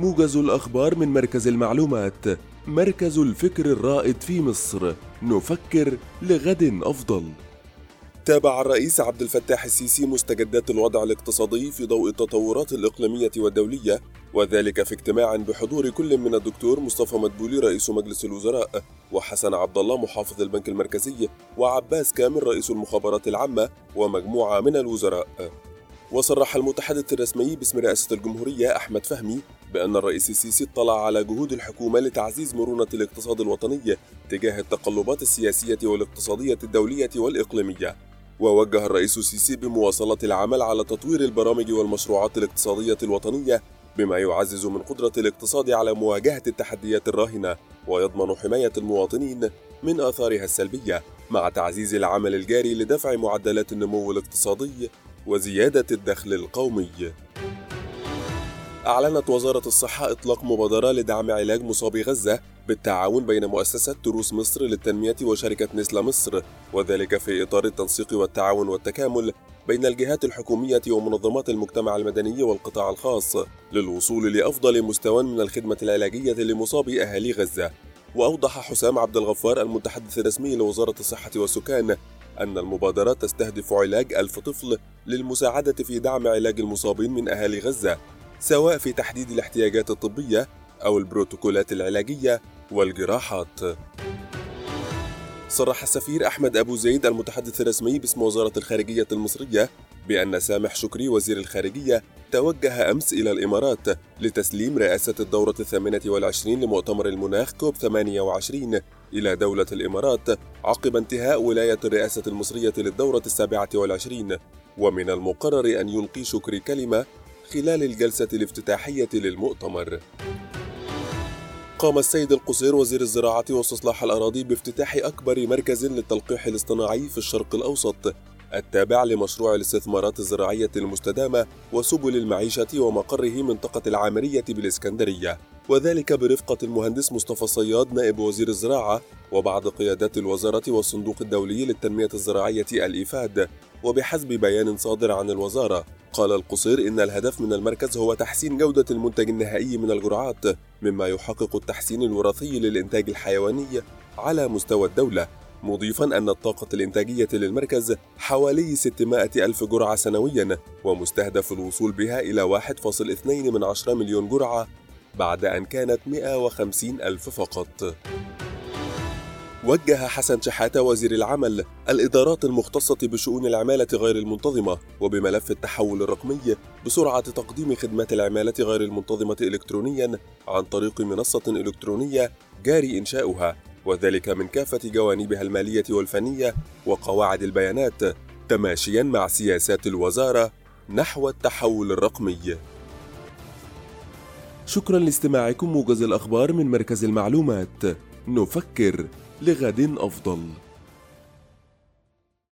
موجز الأخبار من مركز المعلومات مركز الفكر الرائد في مصر. نفكر لغد أفضل. تابع الرئيس عبد الفتاح السيسي مستجدات الوضع الاقتصادي في ضوء التطورات الإقليمية والدولية وذلك في اجتماع بحضور كل من الدكتور مصطفى مدبولي رئيس مجلس الوزراء وحسن عبد الله محافظ البنك المركزي وعباس كامل رئيس المخابرات العامة ومجموعة من الوزراء. وصرح المتحدث الرسمي باسم رئاسة الجمهورية أحمد فهمي بأن الرئيس السيسي اطلع على جهود الحكومة لتعزيز مرونة الاقتصاد الوطني تجاه التقلبات السياسية والاقتصادية الدولية والإقليمية ووجه الرئيس السيسي بمواصلة العمل على تطوير البرامج والمشروعات الاقتصادية الوطنية بما يعزز من قدرة الاقتصاد على مواجهة التحديات الراهنة ويضمن حماية المواطنين من آثارها السلبية مع تعزيز العمل الجاري لدفع معدلات النمو الاقتصادي وزيادة الدخل القومي. أعلنت وزارة الصحة إطلاق مبادرة لدعم علاج مصابي غزة بالتعاون بين مؤسسة تروس مصر للتنمية وشركة نسلا مصر وذلك في إطار التنسيق والتعاون والتكامل بين الجهات الحكومية ومنظمات المجتمع المدني والقطاع الخاص للوصول لأفضل مستوى من الخدمة العلاجية لمصابي أهالي غزة. وأوضح حسام عبد الغفار المتحدث الرسمي لوزارة الصحة والسكان أن المبادرة تستهدف علاج ألف طفل للمساعدة في دعم علاج المصابين من أهالي غزة. سواء في تحديد الاحتياجات الطبية أو البروتوكولات العلاجية والجراحات. صرح السفير أحمد أبو زيد المتحدث الرسمي باسم وزارة الخارجية المصرية بأن سامح شكري وزير الخارجية توجه أمس إلى الإمارات لتسليم رئاسة الدورة الثامنة والعشرين لمؤتمر المناخ كوب 28 إلى دولة الإمارات عقب انتهاء ولاية الرئاسة المصرية للدورة السابعة والعشرين ومن المقرر أن يلقي شكري كلمة خلال الجلسة الافتتاحية للمؤتمر. قام السيد القصير وزير الزراعة واستصلاح الأراضي بافتتاح أكبر مركز للتلقيح الاصطناعي في الشرق الأوسط التابع لمشروع الاستثمارات الزراعية المستدامة وسبل المعيشة ومقره منطقة العامرية بالإسكندرية. وذلك برفقة المهندس مصطفى صياد نائب وزير الزراعة وبعض قيادات الوزارة والصندوق الدولي للتنمية الزراعية الإيفاد وبحسب بيان صادر عن الوزارة قال القصير إن الهدف من المركز هو تحسين جودة المنتج النهائي من الجرعات مما يحقق التحسين الوراثي للإنتاج الحيواني على مستوى الدولة مضيفا أن الطاقة الإنتاجية للمركز حوالي 600 ألف جرعة سنويا ومستهدف الوصول بها إلى 1.2 من عشرة مليون جرعة بعد أن كانت 150 ألف فقط. وجه حسن شحاتة وزير العمل الإدارات المختصة بشؤون العمالة غير المنتظمة وبملف التحول الرقمي بسرعة تقديم خدمات العمالة غير المنتظمة إلكترونيا عن طريق منصة إلكترونية جاري إنشاؤها وذلك من كافة جوانبها المالية والفنية وقواعد البيانات تماشيا مع سياسات الوزارة نحو التحول الرقمي. شكرا لاستماعكم موجز الأخبار من مركز المعلومات نفكر لغد أفضل.